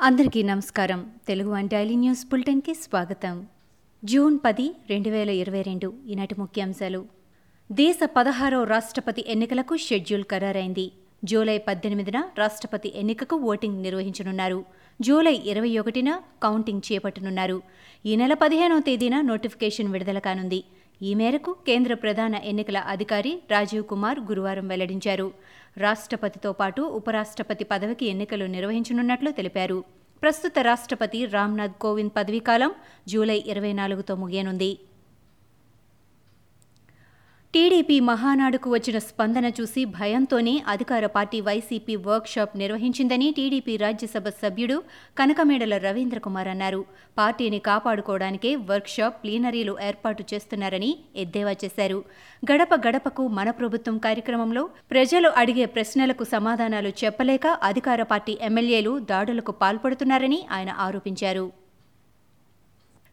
అందరికీ నమస్కారం. Telugu one daily news బులెటిన్కి స్వాగతం. జూన్ పది రెండు వేల ఇరవై రెండు ఈనాటి ముఖ్యాంశాలు. దేశ పదహారో రాష్ట్రపతి ఎన్నికలకు షెడ్యూల్ ఖరారైంది. జూలై పద్దెనిమిదిన రాష్ట్రపతి ఎన్నికకు ఓటింగ్ నిర్వహించనున్నారు. జూలై ఇరవై ఒకటిన కౌంటింగ్ చేపట్టనున్నారు. ఈ నెల పదిహేనవ తేదీన నోటిఫికేషన్ విడుదల కానుంది. ఈ మేరకు కేంద్ర ప్రధాన ఎన్నికల అధికారి రాజీవ్ కుమార్ గురువారం వెల్లడించారు. రాష్ట్రపతితో పాటు ఉపరాష్ట్రపతి పదవికి ఎన్నికలు నిర్వహించనున్నట్లు తెలిపారు. ప్రస్తుత రాష్ట్రపతి రామ్నాథ్ కోవింద్ పదవీకాలం జూలై ఇరవై నాలుగుతో ముగియనుంది. టీడీపీ మహానాడుకు వచ్చిన స్పందన చూసి భయంతోనే అధికార పార్టీ వైసీపీ వర్క్షాప్ నిర్వహించిందని టీడీపీ రాజ్యసభ సభ్యుడు కనకమేడల రవీంద్ర కుమార్ అన్నారు. పార్టీని కాపాడుకోవడానికే వర్క్షాప్ ప్లీనరీలు ఏర్పాటు చేస్తున్నారని ఎద్దేవా చేశారు. గడప గడపకు మన ప్రభుత్వం కార్యక్రమంలో ప్రజలు అడిగే ప్రశ్నలకు సమాధానాలు చెప్పలేక అధికార పార్టీ ఎమ్మెల్యేలు దాడులకు పాల్పడుతున్నారని ఆయన ఆరోపించారు.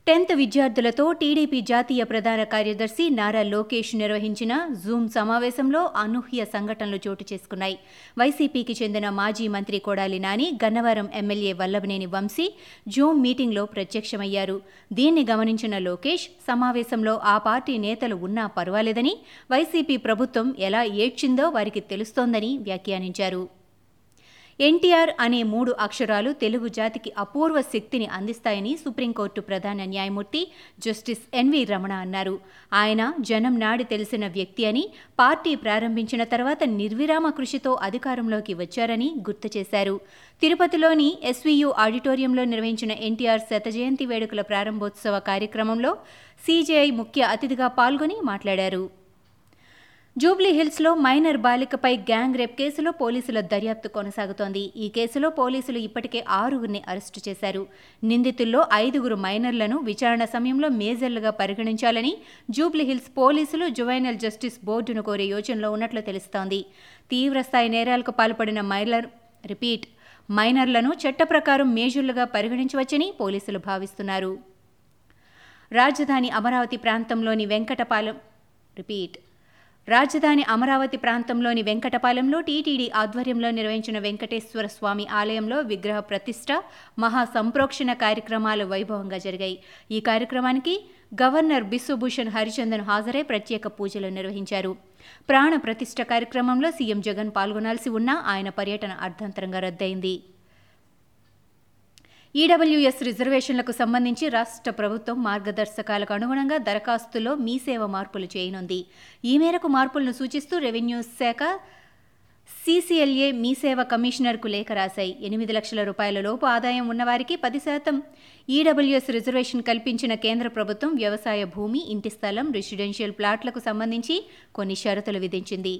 టెన్త్ విద్యార్థులతో టీడీపీ జాతీయ ప్రధాన కార్యదర్శి నారా లోకేష్ నిర్వహించిన జూమ్ సమావేశంలో అనూహ్య సంఘటనలు చోటు చేసుకున్నాయి. వైసీపీకి చెందిన మాజీ మంత్రి కొడాలి నాని గన్నవరం ఎమ్మెల్యే వల్లభనేని వంశీ జూమ్ మీటింగ్లో ప్రత్యక్షమయ్యారు. దీన్ని గమనించిన లోకేష్ సమావేశంలో ఆ పార్టీ నేతలు ఉన్నా పర్వాలేదని వైసీపీ ప్రభుత్వం ఎలా ఏడ్చిందో వారికి తెలుస్తోందని వ్యాఖ్యానించారు. ఎన్టీఆర్ అనే మూడు అక్షరాలు తెలుగు జాతికి అపూర్వ శక్తిని అందిస్తాయని సుప్రీంకోర్టు ప్రధాన న్యాయమూర్తి జస్టిస్ ఎన్వి రమణ అన్నారు. ఆయన జనం నాడి తెలిసిన వ్యక్తి అని పార్టీ ప్రారంభించిన తర్వాత నిర్విరామ కృషితో అధికారంలోకి వచ్చారని గుర్తు చేశారు. తిరుపతిలోని ఎస్వీయు ఆడిటోరియంలో నిర్వహించిన ఎన్టీఆర్ శత జయంతి వేడుకల ప్రారంభోత్సవ కార్యక్రమంలో సీజేఐ ముఖ్య అతిథిగా పాల్గొని మాట్లాడారు. జూబ్లీహిల్స్లో మైనర్ బాలికపై గ్యాంగ్ రేప్ కేసులో పోలీసుల దర్యాప్తు కొనసాగుతోంది. ఈ కేసులో పోలీసులు ఇప్పటికే ఆరుగురిని అరెస్టు చేశారు. నిందితుల్లో ఐదుగురు మైనర్లను విచారణ సమయంలో మేజర్లుగా పరిగణించాలని జూబ్లీహిల్స్ పోలీసులు జువైనల్ జస్టిస్ బోర్డును కోరే యోచనలో ఉన్నట్లు తెలుస్తోంది. తీవ్రస్థాయి నేరాలకు పాల్పడిన మైనర్ రిపీట్ మైనర్లను చట్ట ప్రకారం మేజర్లుగా పరిగణించవచ్చని పోలీసులు భావిస్తున్నారు. రాజధాని అమరావతి ప్రాంతంలోని వెంకటపాలెం రిపీట్ రాజధాని అమరావతి ప్రాంతంలోని వెంకటపాలెంలో టీటీడీ ఆధ్వర్యంలో నిర్వహించిన వెంకటేశ్వర స్వామి ఆలయంలో విగ్రహ ప్రతిష్ట మహా సంప్రోక్షణ కార్యక్రమాలు వైభవంగా జరిగాయి. ఈ కార్యక్రమానికి గవర్నర్ బిశ్వభూషణ్ హరిచందన్ హాజరై ప్రత్యేక పూజలు నిర్వహించారు. ప్రాణ ప్రతిష్ట కార్యక్రమంలో సీఎం జగన్ పాల్గొనాల్సి ఉన్నా ఆయన పర్యటన అర్ధంతరంగా రద్దయింది. ఈడబ్ల్యూఎస్ రిజర్వేషన్లకు సంబంధించి రాష్ట్ర ప్రభుత్వం మార్గదర్శకాలకు అనుగుణంగా దరఖాస్తులో మీ సేవ మార్పులు చేయనుంది. ఈ మేరకు మార్పులను సూచిస్తూ రెవెన్యూ శాఖ సీసీఎల్ఏ మీ సేవ కమిషనర్కు లేఖ రాశాయి. ఎనిమిది లక్షల రూపాయల లోపు ఆదాయం ఉన్నవారికి పది శాతం ఈడబ్ల్యూఎస్ రిజర్వేషన్ కల్పించిన కేంద్ర ప్రభుత్వం వ్యవసాయ భూమి ఇంటి స్థలం రెసిడెన్షియల్ ప్లాట్లకు సంబంధించి కొన్ని షరతులు విధించింది.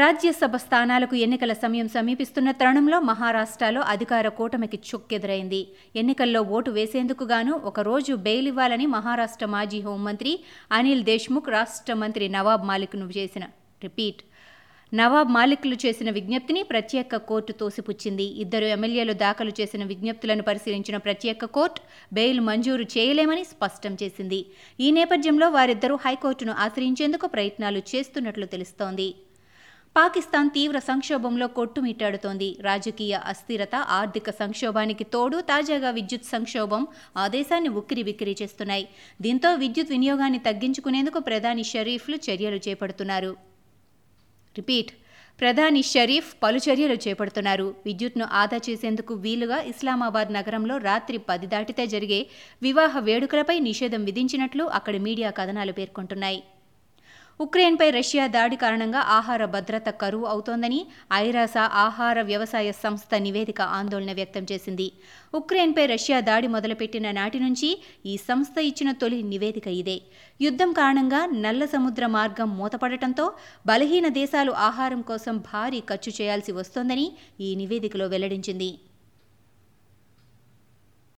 రాజ్యసభ స్థానాలకు ఎన్నికల సమయం సమీపిస్తున్న తరుణంలో మహారాష్ట్రలో అధికార కూటమికి చుక్కెదురైంది. ఎన్నికల్లో ఓటు వేసేందుకు గాను ఒకరోజు బెయిల్ ఇవ్వాలని మహారాష్ట్ర మాజీ హోంమంత్రి అనిల్ దేశ్ముఖ్ రాష్ట్ర మంత్రి నవాబ్ మాలిక్ను చేసిన రిపీట్. నవాబ్ మాలిక్లు చేసిన విజ్ఞప్తిని ప్రత్యేక కోర్టు తోసిపుచ్చింది. ఇద్దరు ఎమ్మెల్యేలు దాఖలు చేసిన విజ్ఞప్తులను పరిశీలించిన ప్రత్యేక కోర్టు బెయిల్ మంజూరు చేయలేమని స్పష్టం చేసింది. ఈ నేపథ్యంలో వారిద్దరూ హైకోర్టును ఆశ్రయించేందుకు ప్రయత్నాలు చేస్తున్నట్లు తెలుస్తోంది. పాకిస్తాన్ తీవ్ర సంక్షోభంలో కొట్టుమిట్టాడుతోంది. రాజకీయ అస్థిరత ఆర్థిక సంక్షోభానికి తోడు తాజాగా విద్యుత్ సంక్షోభం ఆ దేశాన్ని ఉక్కిరి బిక్కిరి చేస్తున్నాయి. దీంతో విద్యుత్ వినియోగాన్ని తగ్గించుకునేందుకు ప్రధాని షరీఫ్లు చర్యలు చేపడుతున్నారు. రిపీట్ ప్రధాని షరీఫ్ పలు చర్యలు చేపడుతున్నారు. విద్యుత్ను ఆదా చేసేందుకు వీలుగా ఇస్లామాబాద్ నగరంలో రాత్రి పది దాటితే జరిగే వివాహ వేడుకలపై నిషేధం విధించినట్లు అక్కడి మీడియా కథనాలు పేర్కొంటున్నాయి. ఉక్రెయిన్పై రష్యా దాడి కారణంగా ఆహార భద్రత కరువు అవుతోందని ఐరాస ఆహార వ్యవసాయ సంస్థ నివేదిక ఆందోళన వ్యక్తం చేసింది. ఉక్రెయిన్పై రష్యా దాడి మొదలుపెట్టిన నాటి నుంచి ఈ సంస్థ ఇచ్చిన తొలి నివేదిక ఇదే. యుద్ధం కారణంగా నల్ల సముద్ర మార్గం మూతపడటంతో బలహీన దేశాలు ఆహారం కోసం భారీ ఖర్చు చేయాల్సి వస్తోందని ఈ నివేదికలో వెల్లడించింది.